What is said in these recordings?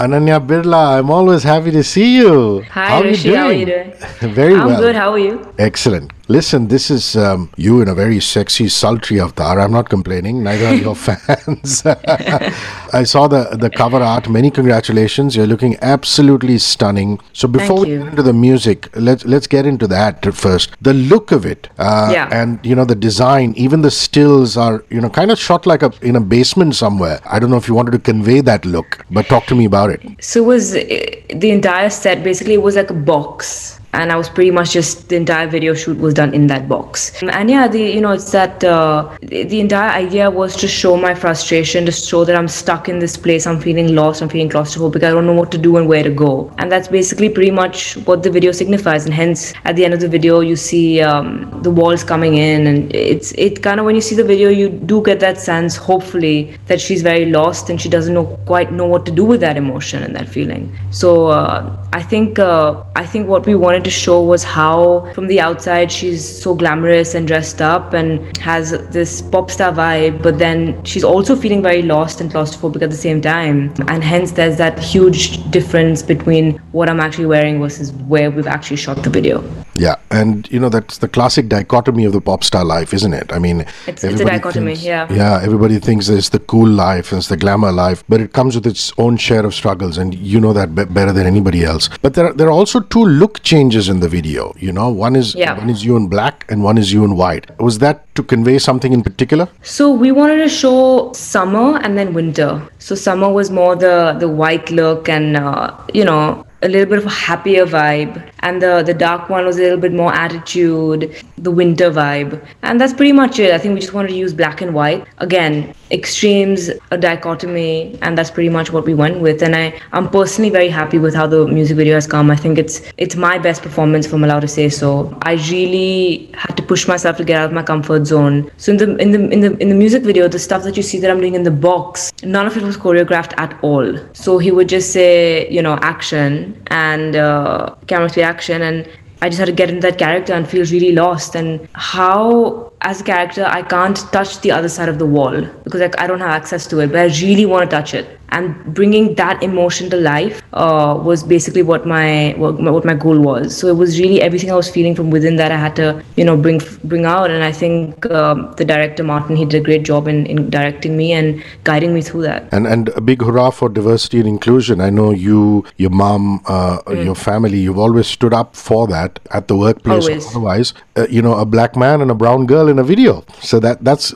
Ananya Birla, I'm always happy to see you. Hi, how Hrishi. Are How are you doing? Very I'm well. good. How are you? Excellent. Listen, this is um, you in a very sexy, sultry avatar. I'm not complaining. Neither are your fans. I saw the the cover art. Many congratulations. You're looking absolutely stunning. So before we get into the music, let's let's get into that first. The look of it, uh, Yeah. and you know the design. Even the stills are you know kind of shot like a in a basement somewhere. I don't know if you wanted to convey that look, but talk to me about it. So it was uh, the entire set basically it was like a box. And I was pretty much just the entire video shoot was done in that box. And yeah, the you know it's that uh, the, the entire idea was to show my frustration, to show that I'm stuck in this place, I'm feeling lost, I'm feeling claustrophobic, I don't know what to do and where to go. And that's basically pretty much what the video signifies. And hence, at the end of the video, you see um, the walls coming in, and it's it kind of when you see the video, you do get that sense, hopefully, that she's very lost and she doesn't know quite know what to do with that emotion and that feeling. So uh, I think uh, I think what we wanted to show was how from the outside she's so glamorous and dressed up and has this pop star vibe, but then she's also feeling very lost and claustrophobic at the same time. And hence there's that huge difference between what I'm actually wearing versus where we've actually shot the video. Yeah, and you know that's the classic dichotomy of the pop star life, isn't it? I mean, It's- it's a dichotomy, thinks- yeah. Yeah, everybody thinks it's the cool life, it's the glamour life, but it comes with its own share of struggles, and you know that be- better than anybody else. But there are, there are also two look changes in the video. You know, one is Yeah. one is you in black, and one is you in white. Was that to convey something in particular? So we wanted to show summer and then winter. So summer was more the the white look and uh, you know a little bit of a happier vibe, and the the dark one was a little bit more attitude, the winter vibe, and that's pretty much it. I think we just wanted to use black and white again, extremes, a dichotomy, and that's pretty much what we went with. And I I'm personally very happy with how the music video has come. I think it's it's my best performance, I'm allowed to say so. I really had to push myself to get out of my comfort zone. So in the in the in the in the music video, the stuff that you see that I'm doing in the box, none of it was choreographed at all. So he would just say, you know, action and uh, camera speed action, and I just had to get into that character and feel really lost. And how, as a character, I can't touch the other side of the wall because I, I don't have access to it, but I really want to touch it. And bringing that emotion to life uh, was basically what my, what my what my goal was. So it was really everything I was feeling from within that I had to you know bring bring out. And I think um, the director Martin he did a great job in, in directing me and guiding me through that. And and a big hurrah for diversity and inclusion. I know you, your mom, uh, Mm. your family. You've always stood up for that at the workplace. Always. Otherwise, uh, you know, a black man and a brown girl in a video. So that that's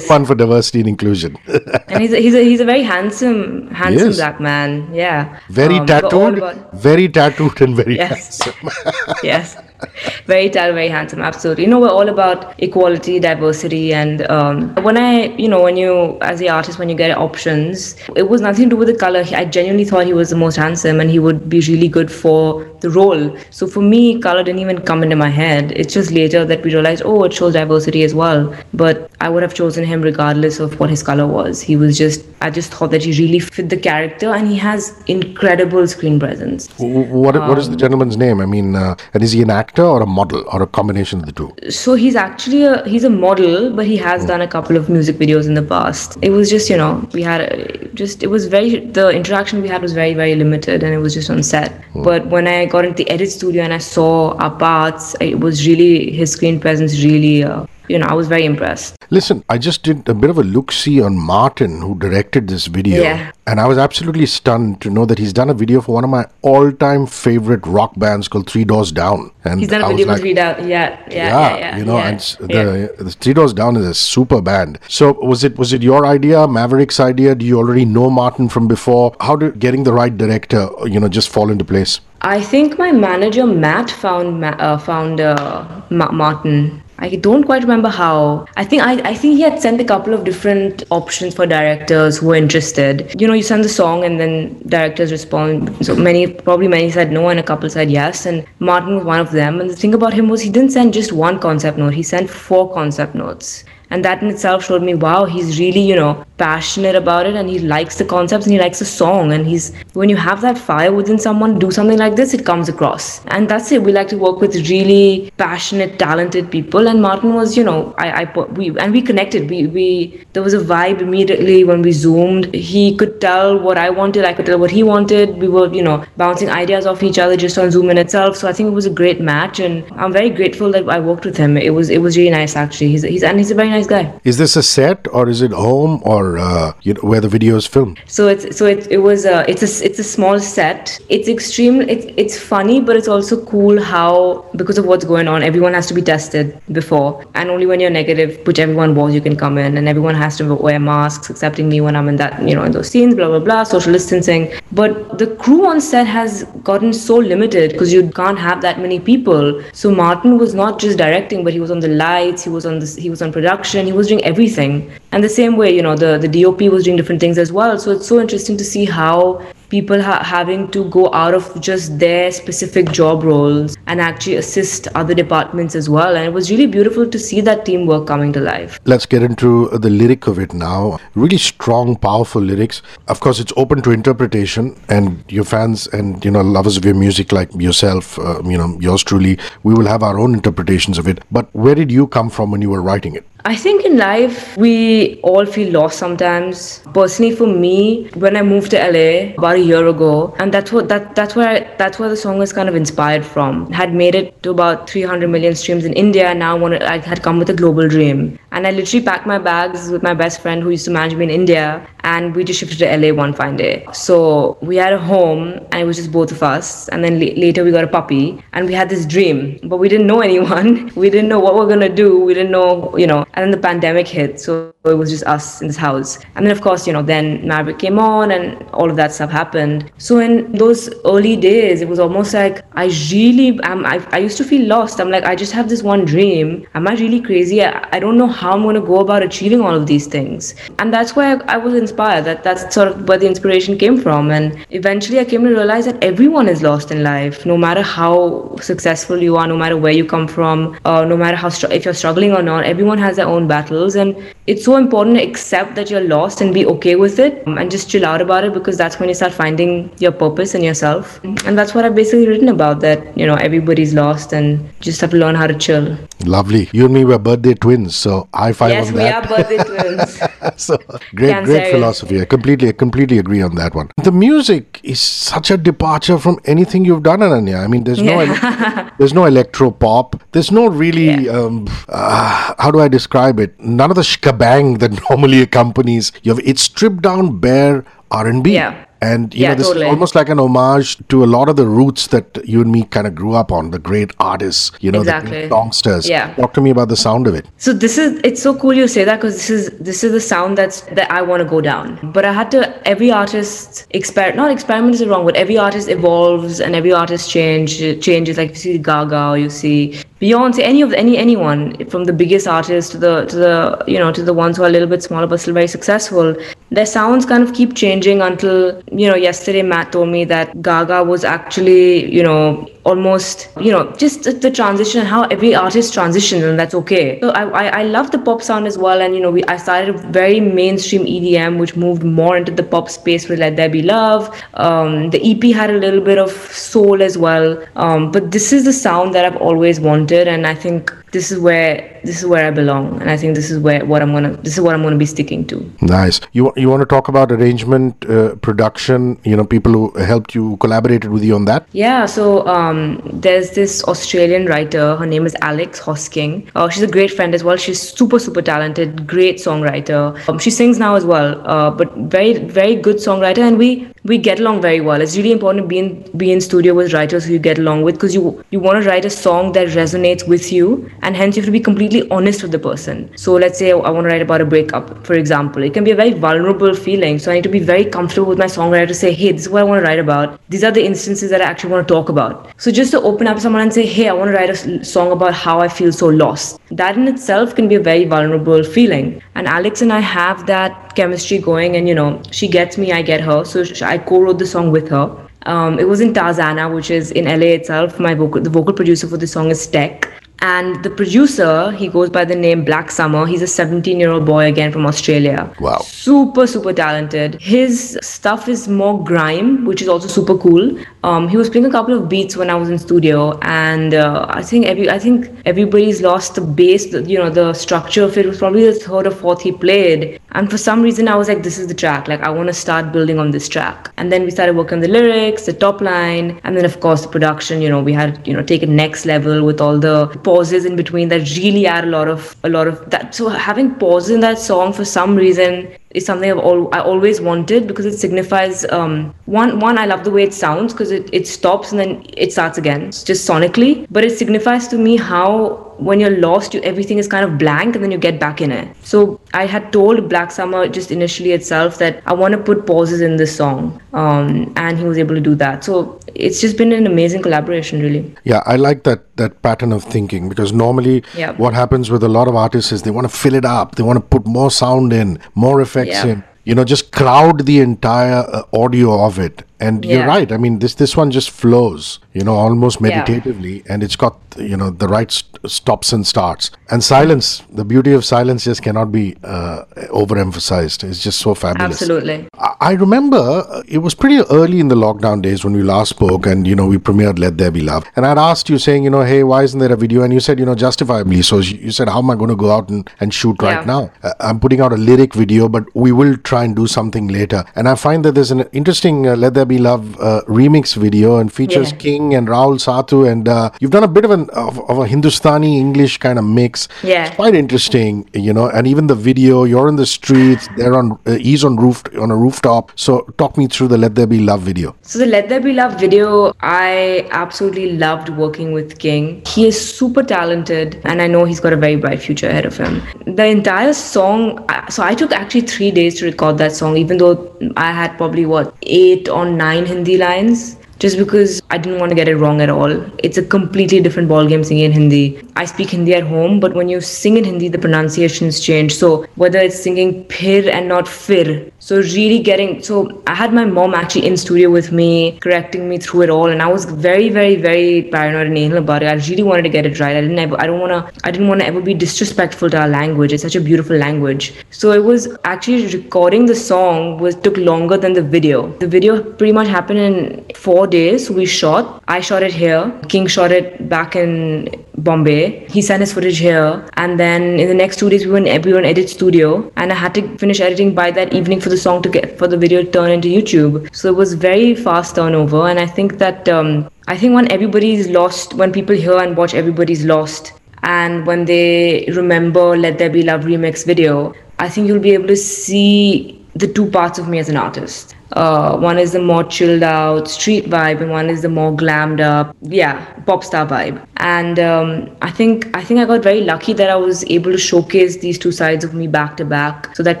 fun for diversity and inclusion. And he's a, he's a, he's a very handsome handsome Yes. black man. Yeah. very Um, tattooed, about- very tattooed, and very Yes. handsome. yes very tall very handsome absolutely. You know we're all about equality diversity and um, when i you know when you as the artist when you get options it was nothing to do with the color. I genuinely thought he was the most handsome and he would be really good for the role. So for me color didn't even come into my head. It's just later that we realized oh it shows diversity as well. But i would have chosen him regardless of what his color was. He was just i just thought that he really fit the character and he has incredible screen presence. What what Um, is the gentleman's name? I mean, uh, and is he an actor or a model or a combination of the two? so he's actually a he's a model but he has done a couple of music videos in the past. It was just you know we had a, just it was very the interaction we had was very very limited and it was just on set. But when i got into the edit studio and i saw our parts it was really his screen presence really uh, you know i was very impressed Listen, I just did a bit of a look see on Martin, who directed this video. Yeah. And I was absolutely stunned to know that he's done a video for one of my all time favorite rock bands called Three Doors Down. And he's done I a was video like, with read out yeah yeah yeah, yeah, you know, yeah, and the, the Three Doors Down is a super band. So was it was it your idea, Maverick's idea? Do you already know Martin from before? How did getting the right director, you know, just fall into place? I think my manager Matt found uh, found uh, Ma- Martin. I don't quite remember how. I think I, I think he had sent a couple of different options for directors who were interested. You know, you send the song and then directors respond. So many probably many said no and a couple said yes. And Martin was one of them. And the thing about him was he didn't send just one concept note. He sent four concept notes. And that in itself showed me, wow, he's really you know passionate about it and he likes the concepts and he likes the song. And he's when you have that fire within someone do something like this it comes across. And that's it. We like to work with really passionate talented people. And martin was you know i, I we and we connected. We we there was a vibe immediately when we zoomed. He could tell what i wanted. I could tell what he wanted. We were you know bouncing ideas off each other just on zoom in itself. So i think it was a great match. And i'm very grateful that i worked with him. It was it was really nice actually. He's, he's and he's a very nice guy is this a set or is it home or uh, you know, where the video is filmed? So it's so it, it was a it's a it's a small set. It's extreme. It's it's funny, but it's also cool how because of what's going on, everyone has to be tested before, and only when you're negative, which everyone was, you can come in, and everyone has to wear masks, excepting me when I'm in that you know in those scenes, blah blah blah, social distancing. But the crew on set has gotten so limited because you can't have that many people. So Martin was not just directing, but he was on the lights, he was on this, he was on production, he was doing everything. And the same way, you know, the the DOP was doing different things as well. So it's so interesting to see how people ha- having to go out of just their specific job roles and actually assist other departments as well. And it was really beautiful to see that teamwork coming to life. Let's get into the lyric of it now. Really strong, powerful lyrics. Of course, it's open to interpretation, and your fans and you know lovers of your music, like yourself, uh, you know yours truly, we will have our own interpretations of it. But where did you come from when you were writing it? I think in life we all feel lost sometimes. Personally, for me, when I moved to LA about a year ago, and that's what that that's where I, that's where the song was kind of inspired from. Had made it to about 300 million streams in India, and now wanted, I had come with a global dream. And I literally packed my bags with my best friend who used to manage me in India, and we just shifted to LA one fine day. So we had a home, and it was just both of us. And then la- later we got a puppy, and we had this dream, but we didn't know anyone. We didn't know what we we're gonna do. We didn't know, you know and then the pandemic hit so it was just us in this house. And then of course you know then maverick came on and all of that stuff happened. So in those early days it was almost like i really am I, I used to feel lost. I'm like i just have this one dream. Am i really crazy? I, I don't know how i'm going to go about achieving all of these things. And that's why I, I was inspired. That that's sort of where the inspiration came from. And eventually i came to realize that everyone is lost in life no matter how successful you are no matter where you come from uh, no matter how str- if you're struggling or not. Everyone has their own battles. And it's so important to accept that you're lost and be okay with it um, and just chill out about it because that's when you start finding your purpose in yourself. And that's what i've basically written about that you know everybody's lost and just have to learn how to chill lovely. You and me were birthday twins so high five yes on we that. are birthday twins. So great great philosophy. I completely I completely agree on that one. The music is such a departure from anything you've done ananya. I mean there's no ele- there's no electro pop. There's no really Yeah. um, uh, how do i describe it? None of the shkabang that normally accompanies. You have it's stripped down bare r&b Yeah. And you Yeah, know this totally. is almost like an homage to a lot of the roots that you and me kind of grew up on the great artists you know the Exactly. great songsters Yeah. talk to me about the sound of it So this is it's so cool you say that because this is this is the sound that's that I want to go down. But I had to every artist experiment not experiment is wrong, but every artist evolves and every artist change changes. Like you see Gaga you see Beyonce, any of any anyone from the biggest artists to the to the you know to the ones who are a little bit smaller but still very successful. Their sounds kind of keep changing until you know yesterday Matt told me that Gaga was actually you know almost you know just the, the transition and how every artist transitions and that's okay. So I, I i love the pop sound as well and you know we i started very mainstream edm which moved more into the pop space with let there be love. Um, the ep had a little bit of soul as well. Um, but this is the sound that i've always wanted and i think this is where this is where i belong and i think this is where what i'm gonna this is what i'm gonna be sticking to Nice. You you want to talk about arrangement, uh, production? You know, people who helped you, collaborated with you on that. Yeah, so um, there's this Australian writer. Her name is Alex Hosking. Uh, she's a great friend as well. She's super, super talented, great songwriter. Um, she sings now as well, uh, but very, very good songwriter. And we we get along very well. It's really important to be in be in studio with writers who you get along with because you you want to write a song that resonates with you, and hence you have to be completely honest with the person. So let's say I want to write about a breakup, for example. It can be a very vulnerable feeling. So I need to be very comfortable with my songwriter to say, hey, this is what I want to write about. These are the instances that I actually want to talk about. So just to open up to someone and say, hey, I want to write a song about how I feel so lost. That in itself can be a very vulnerable feeling. And Alex and I have that chemistry going, and you know, she gets me, I get her. So I co-wrote the song with her. Um, it was in Tarzana, which is in LA itself. My vocal, the vocal producer for the song is Tech And the producer, he goes by the name Black Summer. He's a 17 year old boy again from Australia. Wow. Super, super talented. His stuff is more grime, which is also super cool. Um, he was playing a couple of beats when I was in studio, and uh, I think every I think everybody's lost the bass. You know, the structure of it was probably the third or fourth he played, and for some reason I was like, this is the track. Like I want to start building on this track. And then we started working on the lyrics, the top line, and then of course the production. You know, we had you know take it next level with all the pauses in between that really add a lot of a lot of that. So having pauses in that song for some reason is something I've all I always wanted because it signifies um, one one I love the way it sounds because it, it stops and then it starts again it's just sonically. But it signifies to me how when you're lost you everything is kind of blank and then you get back in it so I had told Black Summer just initially itself that I want to put pauses in this song um, and he was able to do that so it's just been an amazing collaboration really Yeah, I like that that pattern of thinking because normally Yeah. what happens with a lot of artists is they want to fill it up, they want to put more sound in, more effects Yeah. in. You know, just crowd the entire uh, audio of it. And you're right. I mean, this this one just flows. You know, almost Yeah. meditatively, and it's got you know the right st- stops and starts. And silence, the beauty of silence, just cannot be uh, overemphasized. It's just so fabulous. absolutely I I remember uh, it was pretty early in the lockdown days when we last spoke, and you know we premiered "Let There Be Love," and I'd asked you saying, you know, hey, why isn't there a video? And you said, you know, justifiably. So you said, how am I going to go out and, and shoot right Yeah. now? Uh, I'm putting out a lyric video, but we will try and do something later. And I find that there's an interesting uh, "Let There Be Love" uh, remix video and features Yeah. King and Rahul Sathu, and uh, you've done a bit of an of, of a Hindustani English kind of mix. Yeah. It's quite interesting, you know. And even the video, you're in the streets, they're on, uh, he's on roof on a rooftop. So talk me through the "Let There Be Love" video. So the Let There Be Love video, I absolutely loved working with King. He is super talented and I know he's got a very bright future ahead of him. The entire song, so I took actually three days to record that song, even though I had probably what, eight or nine Hindi lines. Just because I didn't want to get it wrong at all. It's a completely different ballgame singing in Hindi. I speak Hindi at home, but when you sing in Hindi, the pronunciations change. So whether it's singing phir and not fir, so really getting so I had my mom actually in studio with me, correcting me through it all, and I was very, very, very paranoid and anal about it. I really wanted to get it right. I didn't ever I don't wanna I didn't wanna ever be disrespectful to our language. It's such a beautiful language. So it was actually recording the song was took longer than the video. The video pretty much happened in four days. We shot. I shot it here. King shot it back in Bombay. He sent his footage here, and then in the next two days we were in, we were in edit studio, and I had to finish editing by that evening for the song to get for the video to turn into YouTube. So it was very fast turnover, and I think that um, I think when everybody's lost, when people hear and watch Everybody's Lost, and when they remember Let There Be Love remix video, I think you'll be able to see the two parts of me as an artist. Uh, one is the more chilled out street vibe, and one is the more glammed up, yeah, pop star vibe. And um, I think I think I got very lucky that I was able to showcase these two sides of me back to back, so that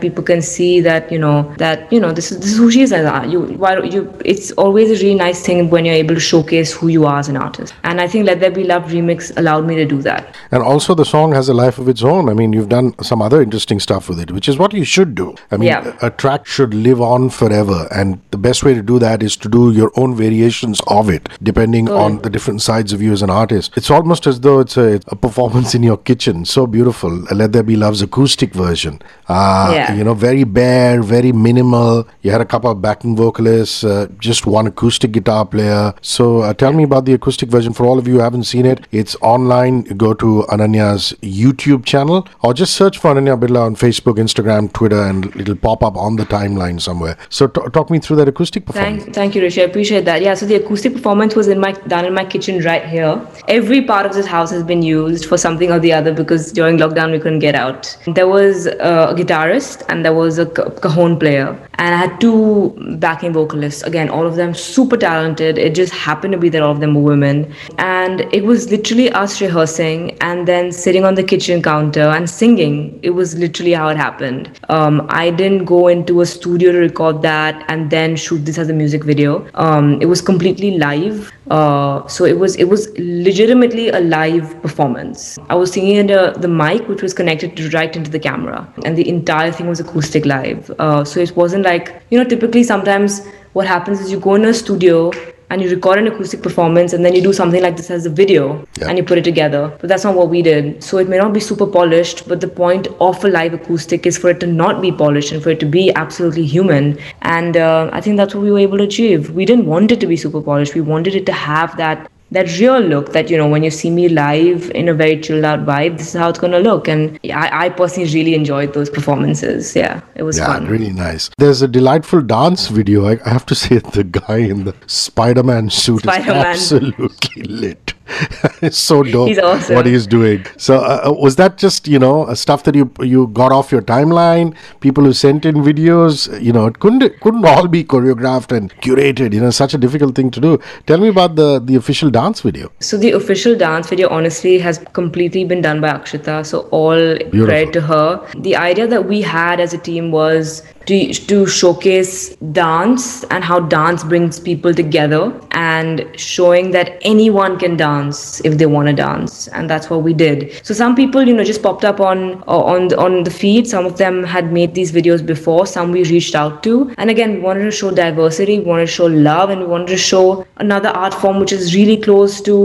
people can see that you know that you know this is this is who she is as an. You why don't you? It's always a really nice thing when you're able to showcase who you are as an artist. And I think Let There Be Love remix allowed me to do that. And also, the song has a life of its own. I mean, you've done some other interesting stuff with it, which is what you should do. I mean, Yeah. a, a track should live on forever, and the best way to do that is to do your own variations of it, depending on the different sides of you as an artist. It's almost as though it's a, a performance in your kitchen. So beautiful. Let There Be Love's acoustic version. Uh, Yeah. You know, very bare, very minimal. You had a couple of backing vocalists, uh, just one acoustic guitar player. So uh, tell me about the acoustic version. For all of you who haven't seen it, it's online. Go to Ananya's YouTube channel or just search for Ananya Birla on Facebook, Instagram, Twitter, and it'll pop up on the timeline somewhere. So t- talk me through that acoustic performance. Thank, thank you, Hrishi. I appreciate that. Yeah, so the acoustic performance was in my done in my kitchen right here. Every part of this house has been used for something or the other because during lockdown we couldn't get out. There was a guitarist and there was a cajon player, and I had two backing vocalists. Again, all of them super talented. It just happened to be that all of them were women, and it was literally us rehearsing and then sitting on the kitchen counter and singing. It was literally how it happened. Um, I didn't go into a studio to record that and then shoot this as a music video. Um, it was completely live. Uh, so it was it was legitimately a live performance. I was singing into the mic, which was connected right into the camera, and the entire thing was acoustic live. Uh, so it wasn't like you know typically sometimes what happens is you go in a studio and you record an acoustic performance and then you do something like this as a video Yeah. and you put it together. But that's not what we did. So it may not be super polished, but the point of a live acoustic is for it to not be polished and for it to be absolutely human. And uh, I think that's what we were able to achieve. We didn't want it to be super polished. We wanted it to have that that real look that you know when you see me live in a very chilled out vibe this is how it's going to look and I, I personally really enjoyed those performances yeah it was Yeah, fun really nice. There's a delightful dance video. I, I have to say, the guy in the Spider-Man suit Spider-Man. is absolutely lit. it's so dope He's awesome. what he's doing. So, uh, uh, was that just you know stuff that you you got off your timeline? People who sent in videos, you know, it couldn't it couldn't all be choreographed and curated. You know, such a difficult thing to do. Tell me about the the official dance video. So the official dance video honestly has completely been done by Akshita. So all credit to her. The idea that we had as a team was to, to showcase dance and how dance brings people together and showing that anyone can dance if they want to dance and that's what we did. So some people you know just popped up on on the, on the feed. Some of them had made these videos before some we reached out to. And again we wanted to show diversity we wanted to show love and we wanted to show another art form which is really close to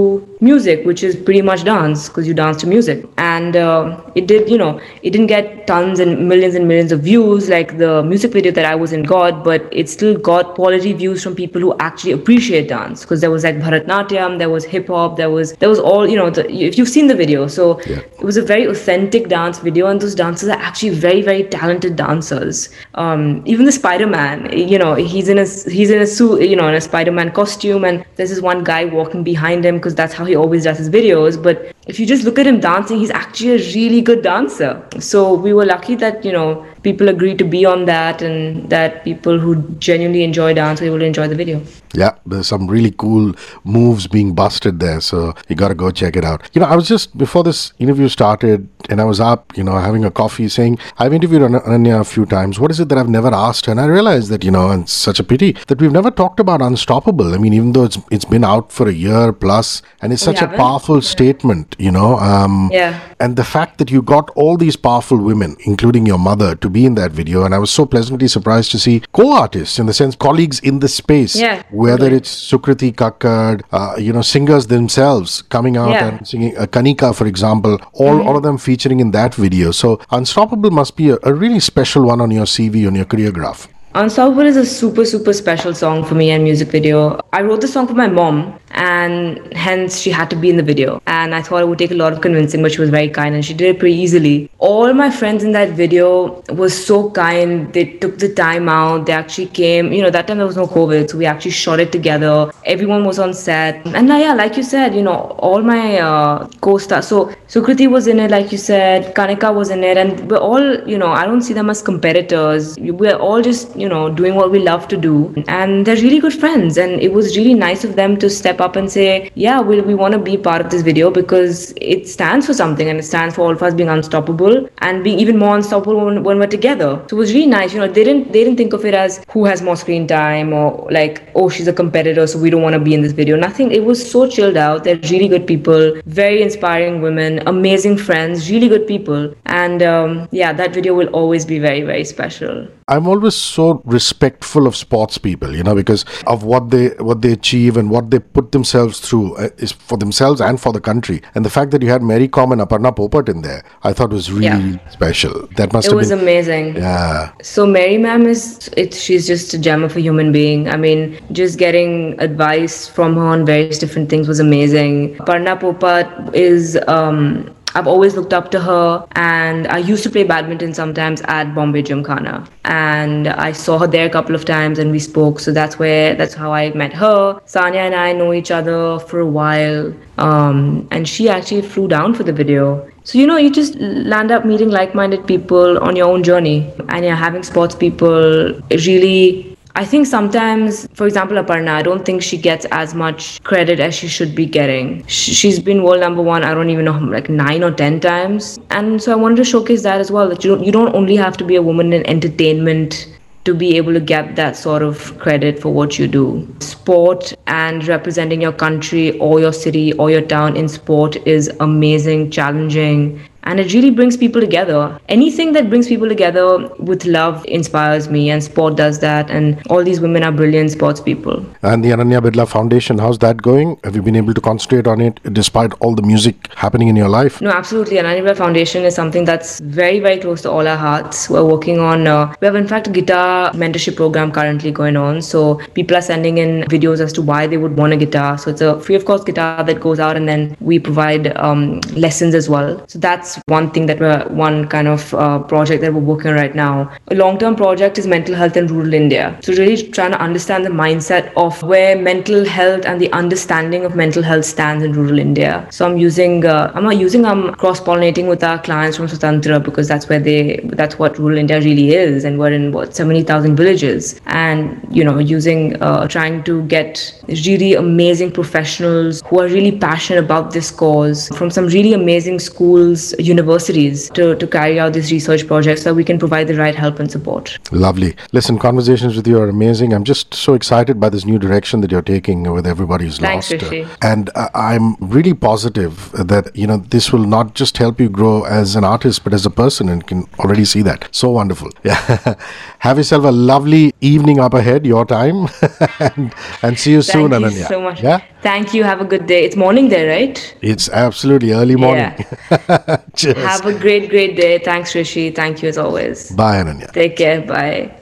music which is pretty much dance because you dance to music. And uh, it did you know it didn't get tons and millions and millions of views like the music video that i was in God, but it still got quality views from people who actually appreciate dance. Because there was like bharatnatyam there was hip hop there was there was all you know the, if you've seen the video. So it was a very authentic dance video and those dancers are actually very very talented dancers. Um, even the spider-man you know he's in a he's in a suit you know in a spider-man costume and there's this one guy walking behind him because that's how he always does his videos. But if you just look at him dancing he's actually a really good dancer. So we were lucky that you know people agree to be on that and that people who genuinely enjoy dance to enjoy the video Yeah, there's some really cool moves being busted there. So you got to go check it out. You know, I was just, before this interview started, and I was up, you know, having a coffee saying, I've interviewed Ananya a few times. What is it that I've never asked her? And I realized that, you know, and it's such a pity that we've never talked about Unstoppable. I mean, even though it's it's been out for a year plus, and it's such a powerful statement, you know. Um, Yeah. And the fact that you got all these powerful women, including your mother, to be in that video, and I was so pleasantly surprised to see co-artists, in the sense, colleagues in the space, Yeah, whether it's Sukriti Kakar, uh, you know, singers themselves coming out Yeah. and singing, uh, Kanika, for example, all, all of them featuring in that video. So, Unstoppable must be a, a really special one on your CV, on your career graph. Unstoppable is a super, super special song for me and music video. I wrote the song for my mom, and hence she had to be in the video. And I thought it would take a lot of convincing, but she was very kind and she did it pretty easily. All my friends in that video was so kind. They took the time out. They actually came. You know, that time there was no COVID, so we actually shot it together. Everyone was on set, and uh, yeah, like you said, you know, all my uh, co-stars. So Sukriti was in it, like you said. Kanika was in it, and we're all, you know, I don't see them as competitors. We're all just, you know, doing what we love to do, and they're really good friends. And it was really nice of them to step up and say, yeah, we we want to be part of this video because it stands for something, and it stands for all of us being unstoppable and being even more unstoppable when, when we're together. So it was really nice. You know, they didn't they didn't think of it as who has more screen time or like, oh, she's a competitor, so we don't want to be in this video. Nothing. It was so chilled out. They're really good people, very inspiring women, amazing friends, really good people, and um, yeah, that video will always be very very special. I'm always so respectful of sports people, you know, because of what they what they achieve and what they put themselves through uh, is for themselves and for the country. And the fact that you had Mary Kom and Aparna Popat in there, I thought was really, Yeah. special. That must It have was been amazing. yeah. So Mary Ma'am is it she's just a gem of a human being. I mean, just getting advice from her on various different things was amazing. Parna Popat is um I've always looked up to her and I used to play badminton sometimes at Bombay Gymkhana and I saw her there a couple of times and we spoke so that's where that's how I met her. Sania and I know each other for a while um, and she actually flew down for the video. So, you know, you just land up meeting like minded people on your own journey. And yeah, having sports people really. I think sometimes, for example, Aparna, I don't think she gets as much credit as she should be getting. She's been world number one, I don't even know, like nine or ten times. And so I wanted to showcase that as well that you don't, you don't only have to be a woman in entertainment to be able to get that sort of credit for what you do. Sport and representing your country or your city or your town in sport is amazing, challenging, and it really brings people together. Anything that brings people together with love inspires me, and sport does that. And all these women are brilliant sports people. And the Ananya Birla Foundation, how's that going? Have you been able to concentrate on it despite all the music happening in your life? No, absolutely. Ananya Birla Foundation is something that's very, very close to all our hearts. We're working on, uh, we have in fact a guitar mentorship program currently going on. So people are sending in videos as to why they would want a guitar. So it's a free of cost guitar that goes out, and then we provide um, lessons as well. So that's one thing that we're one kind of uh, project that we're working on right now. A long term project is mental health in rural India. So really trying to understand the mindset of where mental health and the understanding of mental health stands in rural India. So I'm using uh, I'm not using I'm um, cross pollinating with our clients from Svatantra because that's where they that's what rural India really is, and we're in what seventy thousand villages, and you know using uh, trying to get really amazing professionals who are really passionate about this cause from some really amazing schools, universities to, to carry out these research projects so we can provide the right help and support. Lovely. Listen, conversations with you are amazing. I'm just so excited by this new direction that you're taking with everybody's Thanks, lost. Hrishi. And uh, I'm really positive that, you know, this will not just help you grow as an artist, but as a person and can already see that. So wonderful. Yeah. Have yourself a lovely evening up ahead, your time. and, and see you Thank soon, you Ananya. so much. Yeah? Thank you. Have a good day. It's morning there, right? It's absolutely early morning. Cheers. Have a great, great day. Thanks, Hrishi. Thank you as always. Bye, Ananya. Take care. Bye.